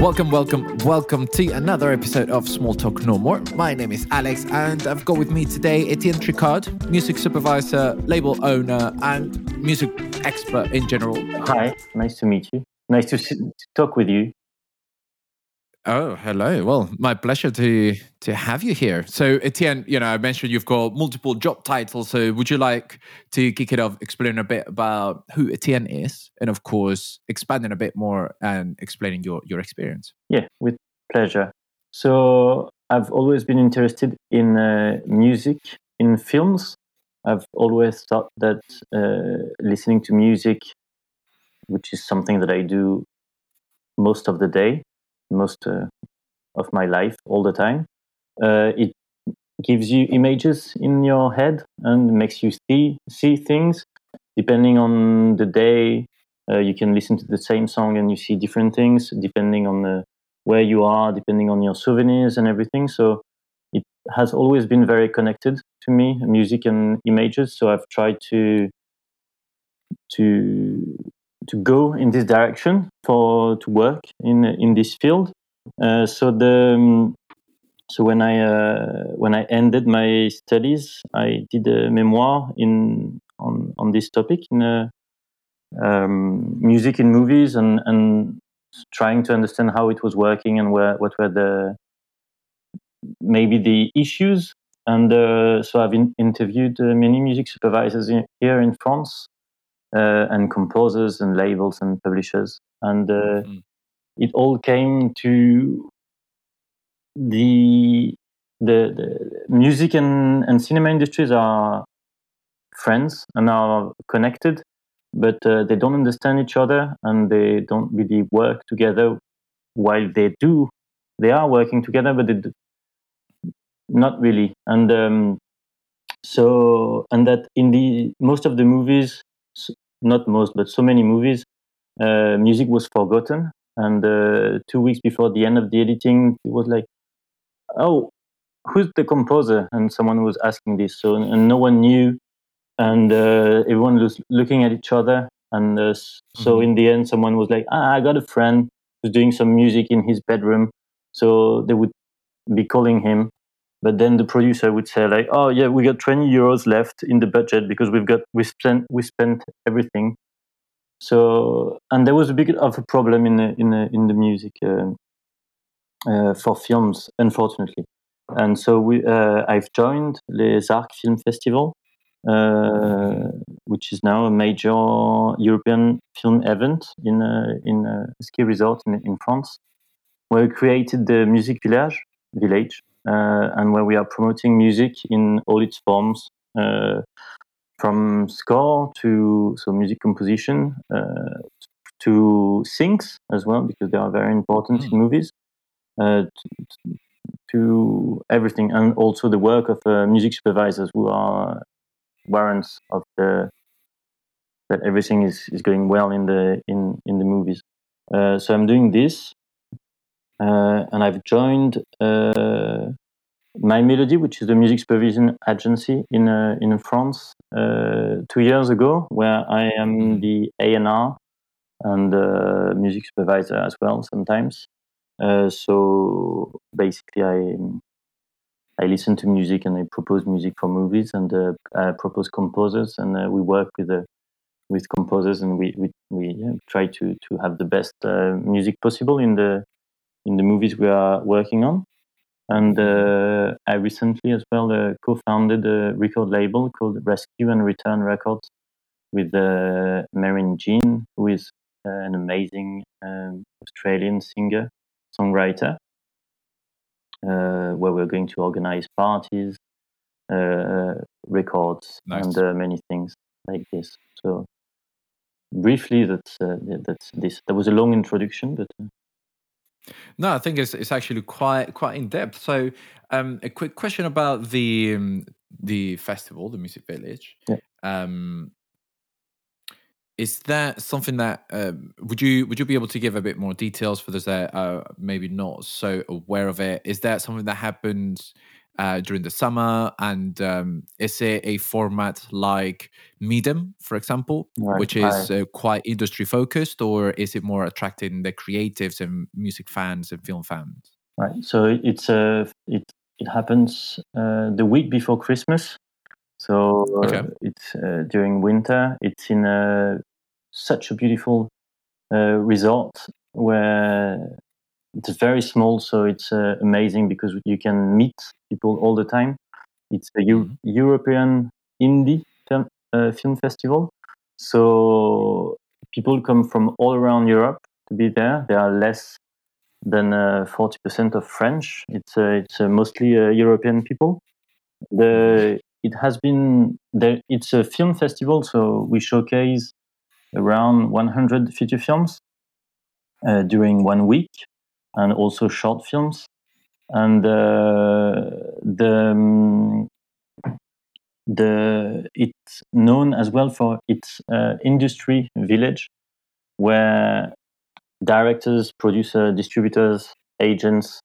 Welcome, welcome, welcome to another episode of Small Talk No More. My name is Alex, and I've got with me today Etienne Tricard, music supervisor, label owner, and music expert in general. Hi, nice to meet you. Nice to, to talk with you. Oh, hello. Well, my pleasure to to have you here. So, Etienne, you know, I mentioned you've got multiple job titles. So, would you like to kick it off, explain a bit about who Etienne is, and of course, expanding a bit more and explaining your your experience? Yeah, with pleasure. So, I've always been interested in uh, music in films. I've always thought that uh, listening to music, which is something that I do most of the day, most uh, of my life all the time. Uh, it gives you images in your head and makes you see see things. Depending on the day, uh, you can listen to the same song and you see different things. Depending on the, where you are, depending on your souvenirs and everything. So it has always been very connected to me, music and images. So I've tried to to to go in this direction for to work in in this field. Uh, so the um, so when I uh, when I ended my studies, I did a memoir in on on this topic in uh, um, music in movies and and trying to understand how it was working and where what were the maybe the issues. And uh, so I've in, interviewed uh, many music supervisors in, here in France and composers and labels and publishers, and uh, mm. it all came to the the, the music and, and cinema industries are friends and are connected, but uh, they don't understand each other and they don't really work together. While they do, they are working together, but they do, not really. And um, so, and that in the most of the movies not most, but so many movies, uh, music was forgotten. And uh, two weeks before the end of the editing, it was like, oh, who's the composer? And someone was asking this. So, and no one knew. And uh, everyone was looking at each other. And uh, so mm-hmm. in the end, someone was like, ah, I got a friend who's doing some music in his bedroom. So they would be calling him but then the producer would say like oh yeah we got 20 euros left in the budget because we've got we spent we spent everything. So and there was a bit of a problem in the, in the, in the music uh, uh, for films unfortunately. And so we uh, I've joined Les Arcs Film Festival uh, which is now a major European film event in a, in a ski resort in, in France where we created the Music Village village uh, and where we are promoting music in all its forms, uh, from score to so music composition uh, to syncs as well, because they are very important mm. in movies. To, to, everything, and also the work of music supervisors who are warrants of the that everything is, is going well in the in in the movies. Uh, so I'm doing this uh, and I've joined uh, My Melody, which is the music supervision agency in uh, in France, two years ago, where I am mm-hmm. the A&R and music supervisor as well sometimes. so basically, I I listen to music and I propose music for movies and uh, I propose composers and uh, we work with uh, with composers and we we, we yeah, try to to have the best music possible in the in the movies we are working on. And uh, I recently as well uh, co-founded a record label called Rescue and Return Records with uh, Marin Jean, who is uh, an amazing um, Australian singer, songwriter, uh, where we're going to organize parties, uh, records, nice. and uh, many things like this. So briefly, that's that's this. That was a long introduction, but no, I think it's it's actually quite quite in depth. So, um, a quick question about the um, the festival, the Music Village. Yeah. Um, is that something that um, would you would you be able to give a bit more details for those that are maybe not so aware of it? Is that something that happens uh, during the summer? And um, is it a format like MIDEM, for example, Right. which is uh, quite industry focused, or is it more attracting the creatives and music fans and film fans? Right. So it's uh, it it happens uh, the week before Christmas. So uh, Okay. it's uh, during winter. It's in a, such a beautiful uh, resort where it's very small. So it's uh, amazing because you can meet people all the time. It's a Eu- Mhm. European indie film, uh, film festival. So people come from all around Europe to be there. There are less than uh, forty percent of French. It's uh, it's uh, mostly uh, European people. The it has been there. It's a film festival, so we showcase around 150 films uh, during one week, and also short films. And uh, the um, the it's known as well for its uh, industry village, where directors, producer, distributors, agents,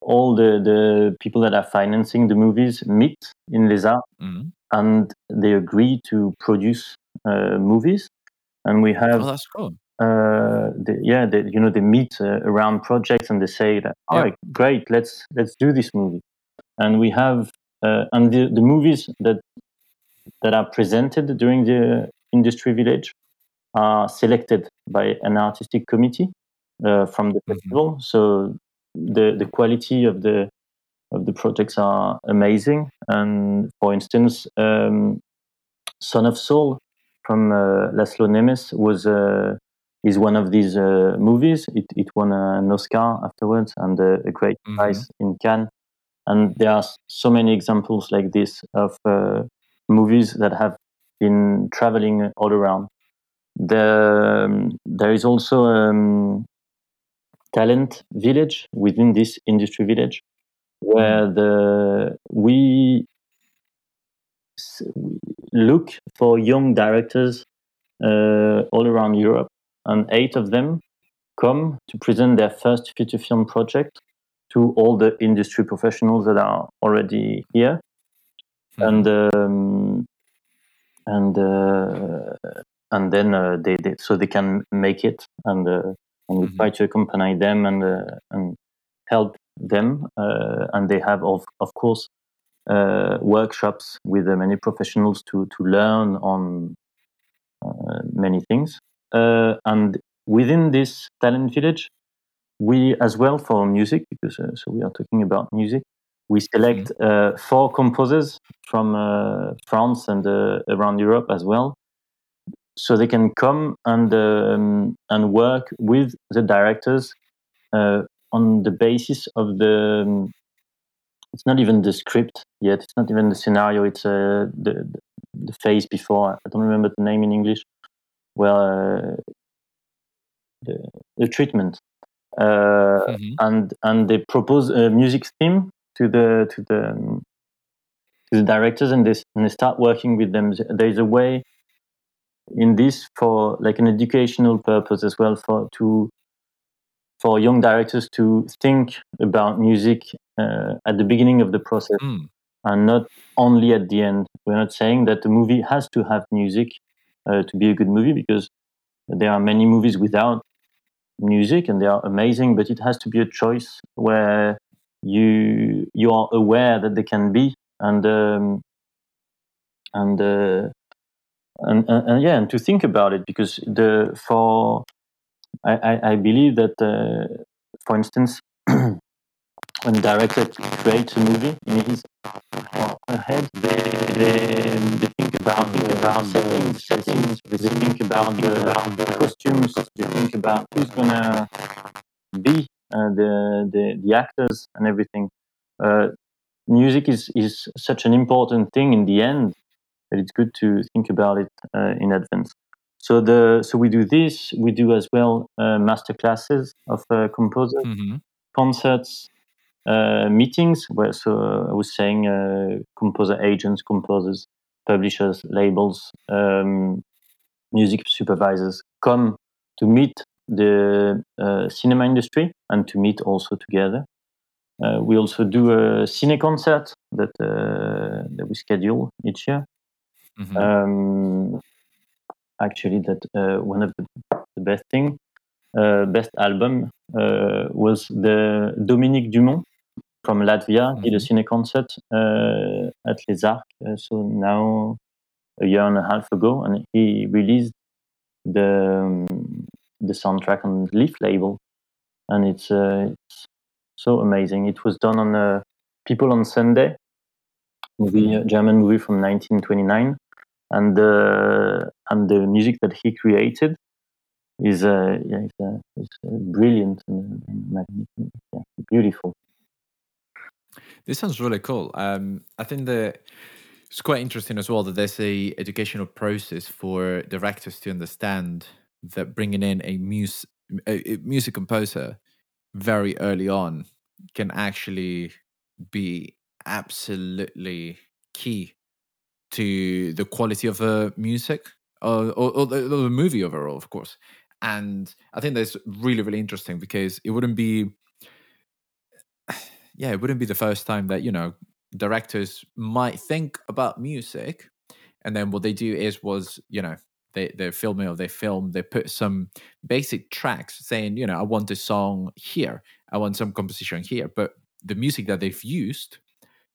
all the, the people that are financing the movies meet in Les Arcs Mhm. and they agree to produce uh, movies. And we have, Oh, that's cool. Uh, the, yeah, they, you know, they meet uh, around projects and they say that, all Yeah. right, great, let's let's do this movie. And we have, uh, and the, the movies that that are presented during the industry village are selected by an artistic committee uh, from the Mhm. festival. So the the quality of the of the projects are amazing. And for instance, um, Son of Saul from uh, Laszlo Nemes was uh, is one of these uh, movies. It, it won an Oscar afterwards and a, a great Mhm. prize in Cannes. And there are so many examples like this of uh, movies that have been traveling all around. The, um, there is also um, talent village within this industry village where the we, s- we look for young directors uh, all around Europe, and eight of them come to present their first feature film project to all the industry professionals that are already here, and um, and uh, and then uh, they, they so they can make it, and uh, and we Mhm. try to accompany them and uh, and help them, uh, and they have of of course uh, workshops with uh, many professionals to to learn on uh, many things. Uh, and within this talent village, we as well for music because uh, so we are talking about music. We select uh, four composers from uh, France and uh, around Europe as well, so they can come and um, and work with the directors uh, on the basis of the. um, it's not even the script yet. It's not even the scenario. It's uh, the the phase before. I don't remember the name in English. Well, uh, the the treatment. Uh, Mhm. and and they propose a music theme to the to the um, to the directors and they and they start working with them. There's a way in this for like an educational purpose as well for to for young directors to think about music uh, at the beginning of the process Mm. and not only at the end. We're not saying that the movie has to have music uh, to be a good movie because there are many movies without music and they are amazing, but it has to be a choice where you you are aware that they can be and um, and, uh, and and and yeah, and to think about it because the for I I, believe that uh, for instance. When director creates a movie in his head, they, they, they about think about settings, settings. They think about the, the costumes. They think about who's gonna be uh, the, the the actors and everything. Uh, music is is such an important thing in the end that it's good to think about it uh, in advance. So the so we do this. We do as well uh, master classes of uh, composers Mhm. concerts, uh, meetings where so I was saying uh, composer agents, composers, publishers, labels, um, music supervisors come to meet the uh, cinema industry and to meet also together. Uh, we also do a cine concert that uh, that we schedule each year. Mhm. Um, actually, that uh, one of the, the best thing, uh, best album uh, was the Dominique Dumont from Latvia did a cine concert uh, at Les Arcs. Uh, so now a year and a half ago, and he released the um, the soundtrack on Leaf label, and it's uh, it's so amazing. It was done on uh, People on Sunday, movie uh, German movie from 1929, and the and the music that he created is uh, yeah, it's, uh, it's uh, brilliant and, and magnificent, yeah, beautiful. This sounds really cool. Um, I think that it's quite interesting as well that there's a educational process for directors to understand that bringing in a, mus- a, music composer very early on can actually be absolutely key to the quality of the music or, or, or the, the movie overall, of course. And I think that's really, really interesting because it wouldn't be yeah, it wouldn't be the first time that, you know, directors might think about music and then what they do is was, you know, they, they're filming or they film, they put some basic tracks saying, you know, I want a song here, I want some composition here. But the music that they've used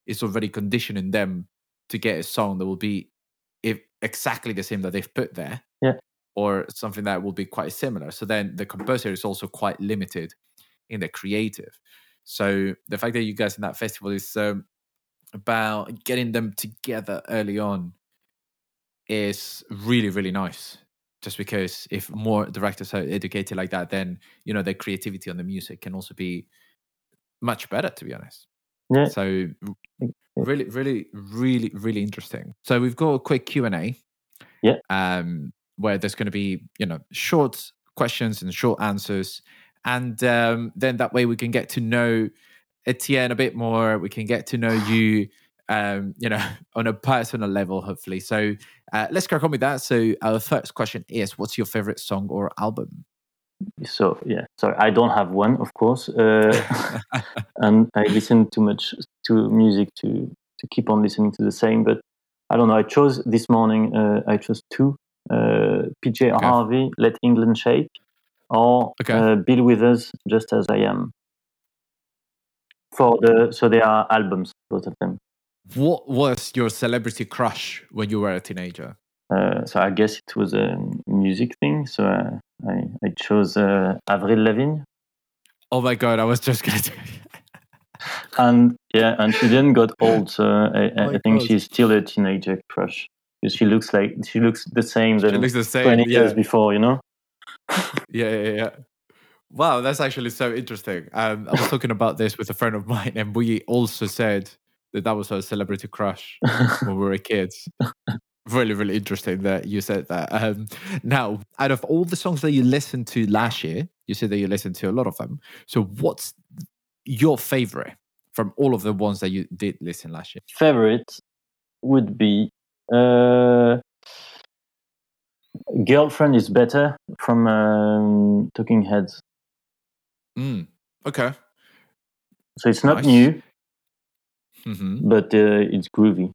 is already conditioning them to get a song that will be if exactly the same that they've put there. Yeah. Or something that will be quite similar. So then the composer is also quite limited in the creative. So the fact that you guys in that festival is um, about getting them together early on is really really nice. Just because if more directors are educated like that, then you know their creativity on the music can also be much better. To be honest. Yeah. So really, really, really, really interesting. So we've got a quick Q and A. Yeah. Um, where there's going to be you know short questions and short answers, and um, then that way we can get to know Etienne a bit more. We can get to know you, um, you know, on a personal level, hopefully. So uh, let's crack on with that. So our first question is, what's your favorite song or album? So yeah, sorry, I don't have one, of course, uh, and I listen too much to music to to keep on listening to the same. But I don't know. I chose this morning. Uh, I chose two: uh, PJ Okay. Harvey, "Let England Shake," or Okay. uh, Bill Withers, "Just as I Am." For the so they are albums, both of them. What was your celebrity crush when you were a teenager? Uh, so I guess it was a music thing. So uh, I I chose uh, Avril Lavigne. Oh my god, I was just gonna. Do... and yeah, and she didn't got old, so I, Oh I think God. she's still a teenager crush because she looks like she looks the same She than looks the same. twenty years before, you know. Yeah, yeah, yeah. Wow, that's actually so interesting. Um, I was talking about this with a friend of mine, and we also said that that was our celebrity crush when we were kids. Really, really interesting that you said that. Um, now, out of all the songs that you listened to last year, you said that you listened to a lot of them. So, what's your favorite from all of the ones that you did listen last year? Favorite would be uh, "Girlfriend Is Better" from um, Talking Heads. Mm, okay. So it's not Nice. new, hmm but uh, it's groovy.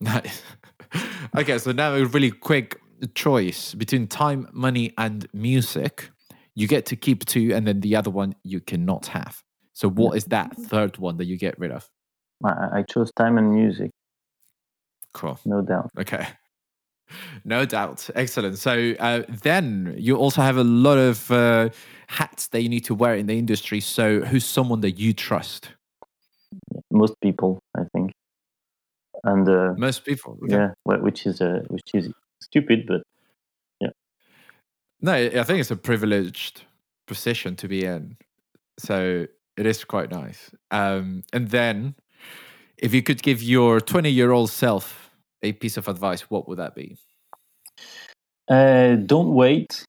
Nice. okay, so now a really quick choice between time, money, and music. You get to keep two, and then the other one you cannot have. So, what is that third one that you get rid of? I, I chose time and music, Cool. no doubt. Okay. No doubt. Excellent. So uh, then you also have a lot of uh, hats that you need to wear in the industry. So, who's someone that you trust? Most people, I think, and uh, Most people. Okay. yeah, which is uh, which is stupid, but yeah. No, I think it's a privileged position to be in. So it is quite nice. Um, and then, if you could give your 20 year old self a piece of advice, what would that be? Uh, don't wait.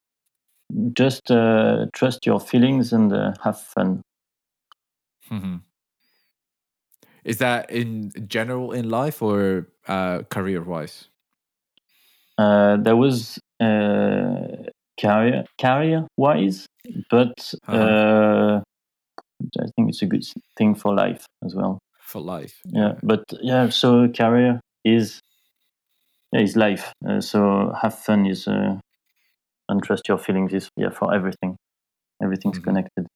Just uh, trust your feelings and uh, have fun. hmm Is that in general in life or uh, career wise? Uh, there was uh, career career wise, but Uh-huh. uh, I think it's a good thing for life as well. For life. Yeah, but yeah, so career is yeah, is life. Uh, so have fun is uh, and trust your feelings is yeah for everything. Everything's Mhm. connected.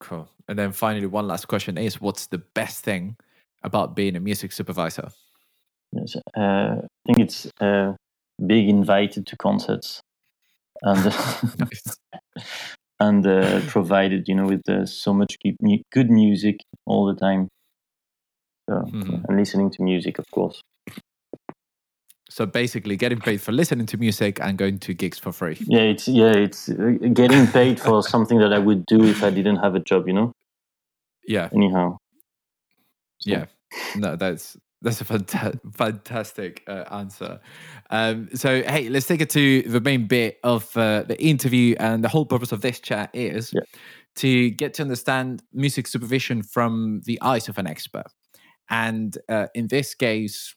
Cool. And then finally, one last question is what's the best thing about being a music supervisor? Yes, uh, I think it's uh, being invited to concerts and and uh, provided you know with uh, so much good, music all the time. So Mhm. and listening to music, of course. So basically, getting paid for listening to music and going to gigs for free. Yeah, it's yeah, it's uh, getting paid for something that I would do if I didn't have a job. You know. Yeah. Anyhow. So- Yeah. No, that's that's a fanta- fantastic uh, answer. Um, so, hey, let's take it to the main bit of uh, the interview, and the whole purpose of this chat is Yeah. to get to understand music supervision from the eyes of an expert. And uh, in this case,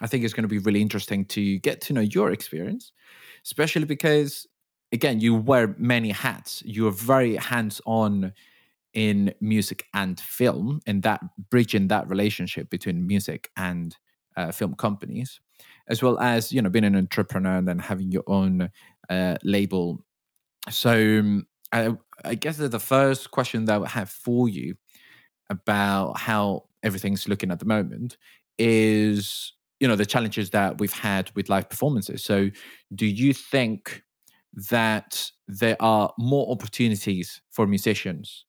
I think it's going to be really interesting to get to know your experience, especially because, again, you wear many hats. You are very hands on in music and film, and that bridging that relationship between music and uh, film companies, as well as you know being an entrepreneur and then having your own uh, label. So um, I, I guess the first question that I have for you about how everything's looking at the moment is you know the challenges that we've had with live performances. So do you think that there are more opportunities for musicians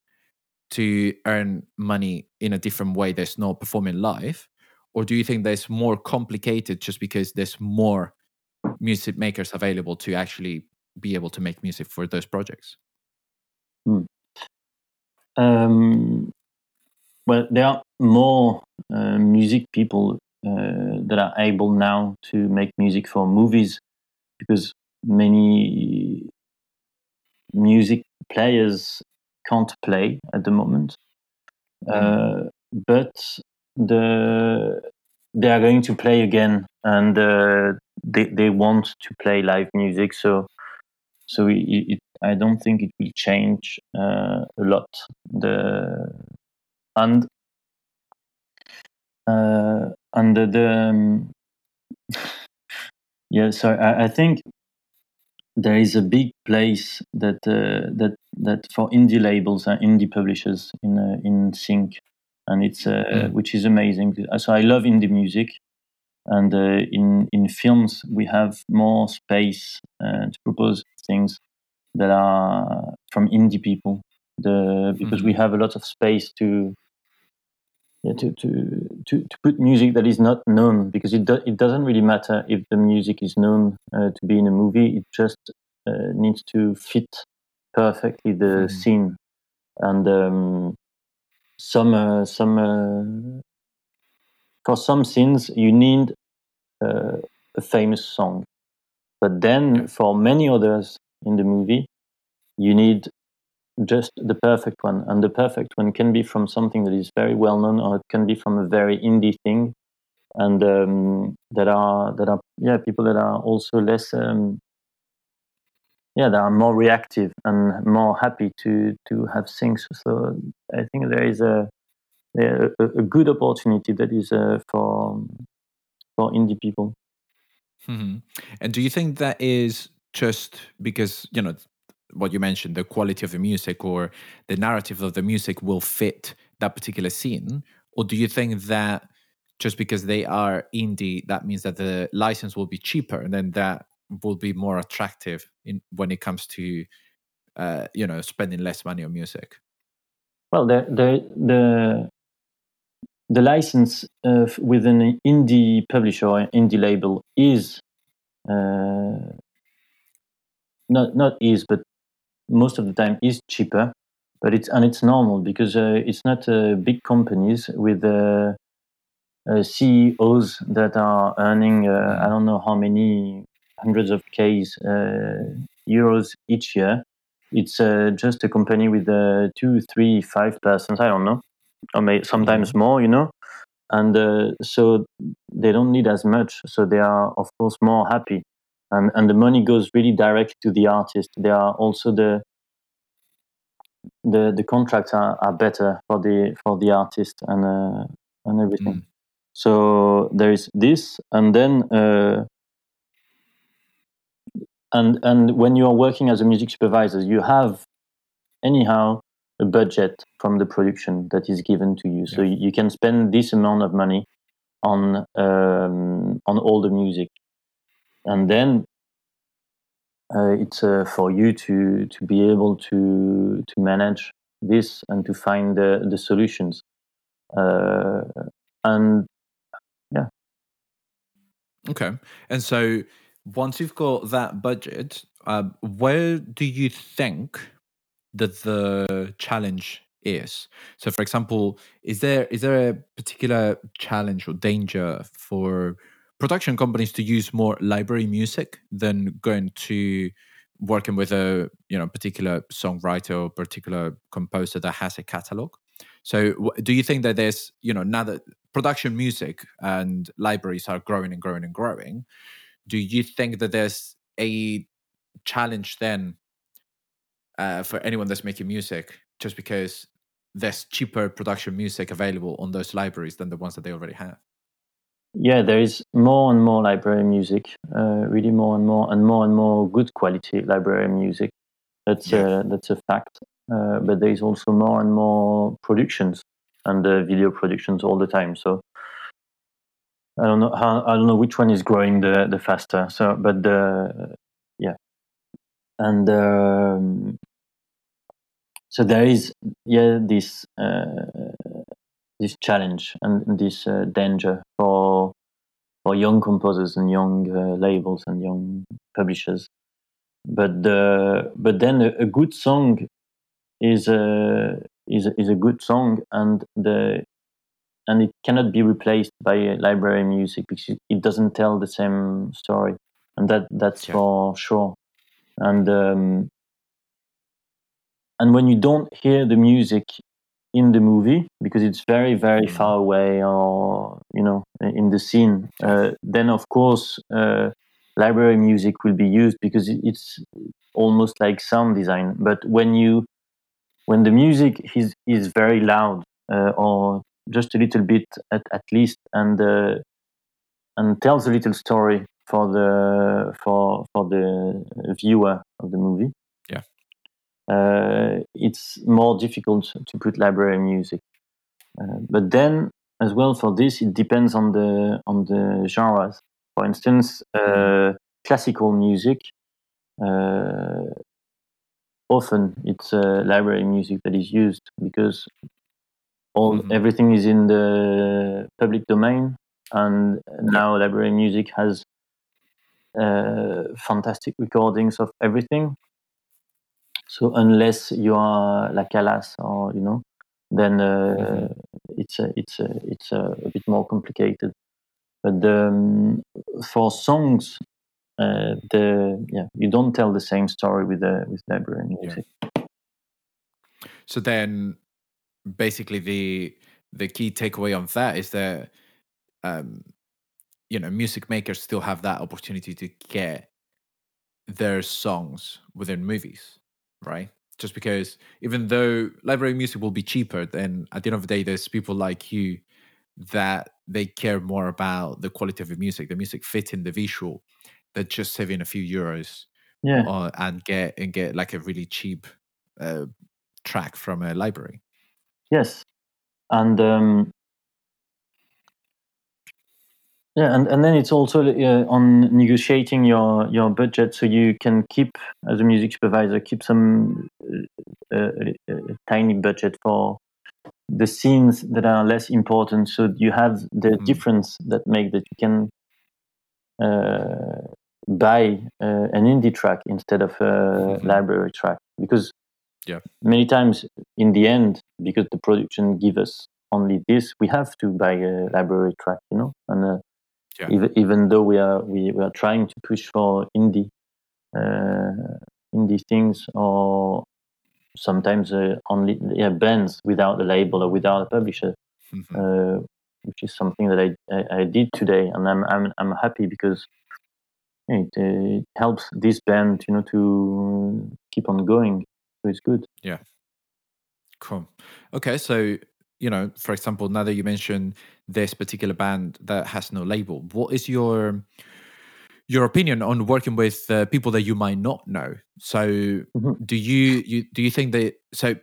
to earn money in a different way that's not performing live? Or do you think there's more complicated just because there's more music makers available to actually be able to make music for those projects? Um, well, there are more uh, music people that are able now to make music for movies because many music players can't play at the moment. Uh, but the they are going to play again, and uh, they they want to play live music. So so it, it, I don't think it will change uh, a lot. The and and the, um, yeah. So I, I think there is a big place that uh, that that for indie labels and indie publishers in uh, in sync, and it's uh, Mm. which is amazing. So I love indie music, and uh, in in films we have more space uh, to propose things that are from indie people. The because we have a lot of space to. Yeah, to, to, to, to put music that is not known because it, do, it doesn't really matter if the music is known uh, to be in a movie. It just uh, needs to fit perfectly the Mhm. scene. And um, some uh, some uh, for some scenes you need uh, a famous song, but then for many others in the movie, you need just the perfect one. And the perfect one can be from something that is very well known, or it can be from a very indie thing. And um, that are that are yeah people that are also less um, yeah they are more reactive and more happy to to have things. So I think there is a a, a good opportunity that is uh, for for indie people. hmm And do you think that is just because, you know, what you mentioned, the quality of the music or the narrative of the music will fit that particular scene? Or do you think that just because they are indie, that means that the license will be cheaper and then that will be more attractive in when it comes to, uh, you know, spending less money on music? Well, the the the, the license with an indie publisher or indie label is uh, not not is, but most of the time is cheaper. But it's and it's normal because uh, it's not uh, big companies with uh, uh, CEOs that are earning uh, I don't know how many hundreds of Ks uh, euros each year. It's uh, just a company with uh, two, three, five persons. I don't know, or may, sometimes more. You know, and uh, so they don't need as much. So they are, of course, more happy, and and the money goes really directly to the artist. They are also the the the contracts are, are better for the for the artist and uh, and everything. Mm. So there is this, and then uh, and and when you are working as a music supervisor, you have anyhow a budget from the production that is given to you. So yeah. you can spend this amount of money on um, on all the music, and then uh, it's uh, for you to to be able to to manage this and to find the the solutions. Uh, and yeah. Okay, and so once you've got that budget, uh, where do you think that the challenge is. So, for example, is there is there a particular challenge or danger for production companies to use more library music than going to working with a you know particular songwriter or particular composer that has a catalog? So, do you think that there's you know now that production music and libraries are growing and growing and growing, do you think that there's a challenge then uh, for anyone that's making music just because there's cheaper production music available on those libraries than the ones that they already have. Yeah, there is more and more library music, uh, really more and more, and more and more good quality library music. That's uh, that's a fact. Uh, but there is also more and more productions and uh, video productions all the time. So I don't know how, I don't know which one is growing the the faster. So, but the yeah, and um, so there is yeah this uh, this challenge and this uh, danger for for young composers and young uh, labels and young publishers. But the but then a, a good song is a is a, is a good song and the and it cannot be replaced by library music because it doesn't tell the same story. And that that's yeah. for sure. And um, and when you don't hear the music in the movie because it's very very mm-hmm. far away or you know in the scene. Uh, then of course uh, library music will be used because it's almost like sound design. But when you when the music is is very loud uh, or just a little bit at, at least and uh, and tells a little story for the for for the viewer of the movie uh, it's more difficult to put library music. Uh, but then, as well, for this, it depends on the on the genres. For instance, uh, classical music. Uh, often, it's uh, library music that is used because all mm-hmm. everything is in the public domain, and now library music has uh, fantastic recordings of everything so unless you are La Callas or you know, then uh, mm-hmm. it's a, it's a, it's a, a, bit more complicated. But um, for songs, uh, the yeah, you don't tell the same story with the with library music. Yeah. So then, basically, the the key takeaway on that is that um, you know music makers still have that opportunity to get their songs within movies right? Just because even though library music will be cheaper, then at the end of the day, there's people like you that they care more about the quality of the music, the music fit in the visual, than just saving a few euros, yeah, or, and get and get like a really cheap uh, track from a library. Yes, and um, yeah, and, and then it's also uh, on negotiating your, your budget so you can keep, as a music supervisor, keep some uh, uh, uh, tiny budget for the scenes that are less important. So you have the mm. difference that make that you can uh, buy uh, an indie track instead of a mm-hmm. library track because yeah. many times in the end, because the production give us only this, we have to buy a library track, you know, and yeah. even, even though we are we, we are trying to push for indie uh, indie things or sometimes uh, only yeah, bands without a label or without a publisher mm-hmm. uh, which is something that I, I, I, did today and I'm, I'm, I'm happy because it, uh, it helps this band you know to keep on going so it's good yeah Cool. Okay, so you know, for example, now that you mentioned this particular band that has no label, what is your your opinion on working with uh, people that you might not know? So, mm-hmm. do you you do you think that so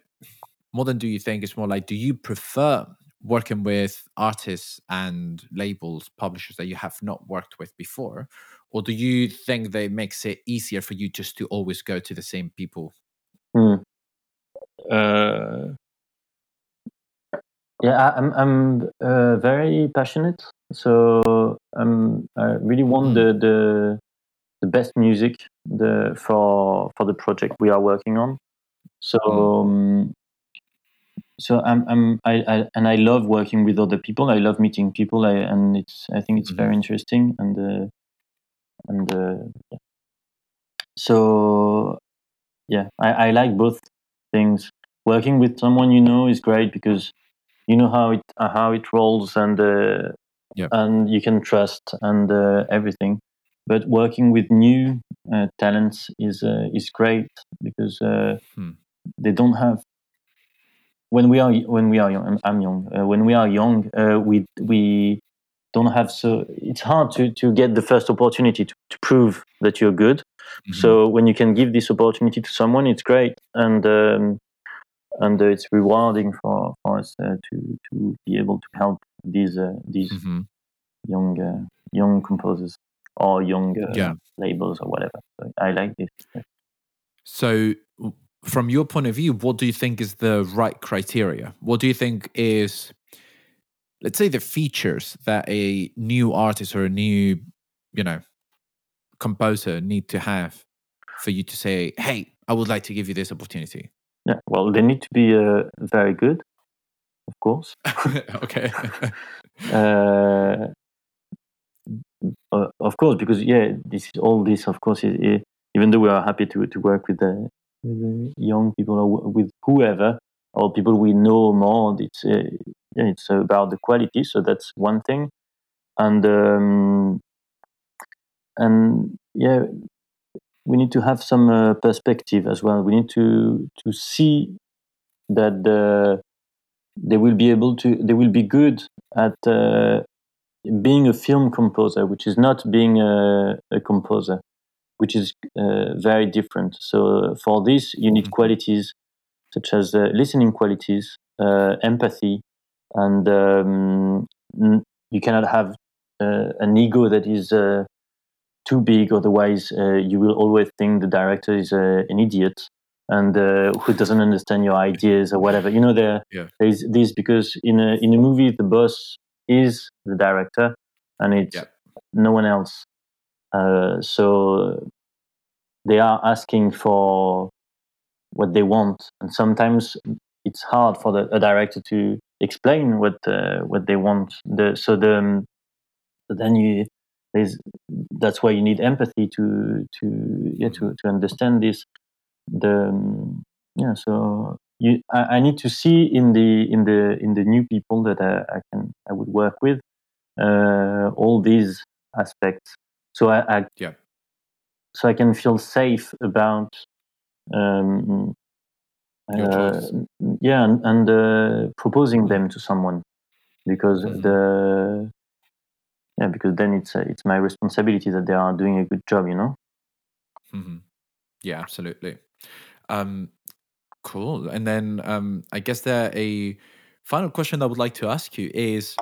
more than do you think it's more like do you prefer working with artists and labels publishers that you have not worked with before or do you think that it makes it easier for you just to always go to the same people uh, yeah i'm i'm uh, very passionate so um, i really want mm. the, the the best music the for for the project we are working on so mm. um, so I'm, I'm I, I, and I love working with other people. I love meeting people, I, and it's I think it's mm-hmm. very interesting and uh, and uh, yeah. so yeah, I, I like both things. Working with someone you know is great because you know how it uh, how it rolls and uh, and you can trust and uh, everything. But working with new uh, talents is uh, is great because uh, hmm. they don't have when we are when we are young, I'm young. Uh, when we are young, uh, we we don't have so it's hard to to get the first opportunity to, to prove that you're good. Mm-hmm. So when you can give this opportunity to someone, it's great, and um, and uh, it's rewarding for for us uh, to to be able to help these uh, these mm-hmm. young uh, young composers or young yeah. labels or whatever. So I like this. So from your point of view, what do you think is the right criteria? What do you think is, let's say, the features that a new artist or a new, you know, composer need to have for you to say, "Hey, I would like to give you this opportunity"? Yeah, well, they need to be uh, very good, of course. okay. uh, of course, because yeah, this all this, of course, is, is, even though we are happy to to work with the with young people or with whoever or people we know more. It's uh, it's about the quality, so that's one thing, and um, and yeah, we need to have some uh, perspective as well. We need to to see that the, they will be able to they will be good at uh, being a film composer, which is not being a, a composer which is uh, very different. So for this, you need mm-hmm. qualities such as uh, listening qualities, uh, empathy, and um, you cannot have uh, an ego that is uh, too big. Otherwise, uh, you will always think the director is an idiot and who doesn't understand your ideas or whatever. You know, there yeah. there's this because in a in a movie, the boss is the director, and it's yeah. no one else. Uh, so they are asking for what they want, and sometimes it's hard for the, a director to explain what uh, what they want. The, so the um, so then you there's that's why you need empathy to to yeah to to understand this. The um, yeah so you I, I, need to see in the in the in the new people that I, I can I would work with uh, all these aspects so I, I yeah. so I can feel safe about um, uh, yeah and, and uh, proposing them to someone because mm-hmm. the yeah because then it's uh, it's my responsibility that they are doing a good job you know? Mm-hmm. yeah absolutely. Um cool. And then um i guess there a final question i would like to ask you is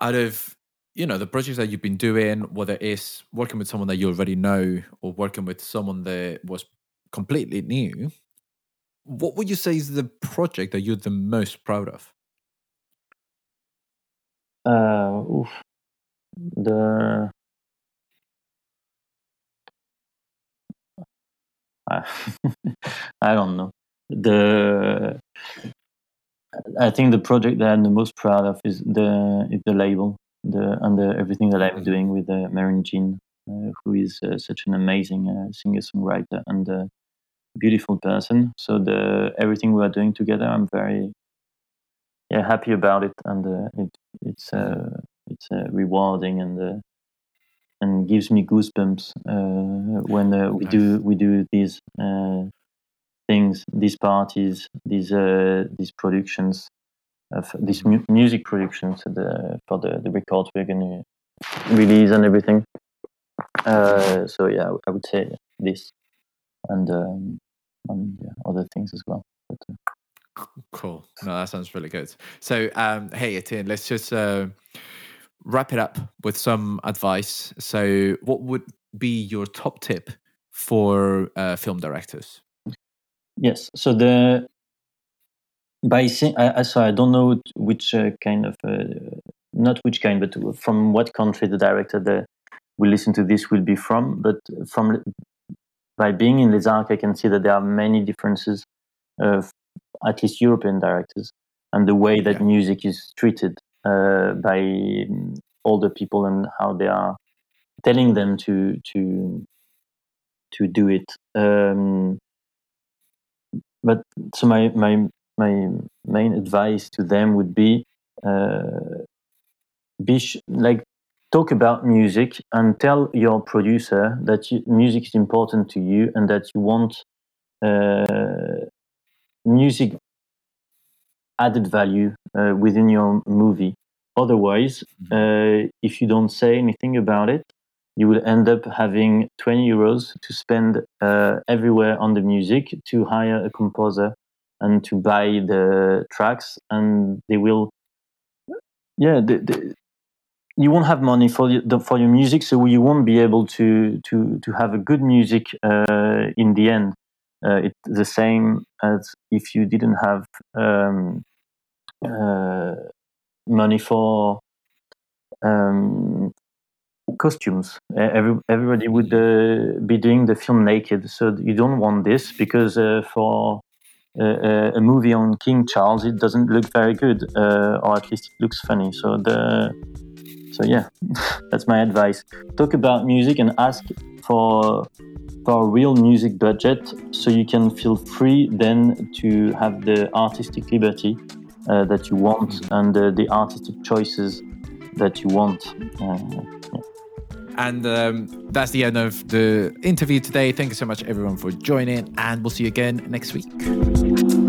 out of you know the projects that you've been doing whether it's working with someone that you already know or working with someone that was completely new what would you say is the project that you're the most proud of uh oof. the I don't know. The I think the project that I'm the most proud of is the is the label the under everything that I'm mm-hmm. doing with uh, Marin Jean, uh, who is uh, such an amazing uh, singer songwriter and a beautiful person. So the everything we are doing together, I'm very yeah happy about it, and uh, it it's uh, it's rewarding and and gives me goosebumps when we nice. do we do these things, these parties, these uh, these productions, of these mu- music productions the, for the, the records we're going to release and everything. Uh, so yeah, I would say this and, um, and yeah, other things as well. But, uh, cool. No, that sounds really good. So um, hey, Etienne, let's just uh, wrap it up with some advice. So, what would be your top tip for uh, film directors? Yes. So the by saying, I, so I don't know which uh, kind of uh, not which kind, but from what country the director that will listen to this will be from. But from by being in Les Arcs, I can see that there are many differences, of at least European directors, and the way that yeah. music is treated uh, by older people and how they are telling them to to to do it. Um, but so my my my main advice to them would be uh, be sh- like talk about music and tell your producer that you, music is important to you and that you want uh, music added value uh, within your movie. Otherwise, mm-hmm. uh, if you don't say anything about it, you will end up having 20 euros to spend uh, everywhere on the music to hire a composer and to buy the tracks and they will yeah the, the, you won't have money for the, for your music so you won't be able to to to have a good music uh, in the end uh, it's the same as if you didn't have um, uh, money for um, costumes. Every, everybody would uh, be doing the film naked, so you don't want this because uh, for uh, a movie on King Charles, it doesn't look very good, uh, or at least it looks funny. So the so yeah, that's my advice. Talk about music and ask for for a real music budget, so you can feel free then to have the artistic liberty uh, that you want and the artistic choices that you want. Uh, yeah. And um, that's the end of the interview today. Thank you so much, everyone, for joining, and we'll see you again next week.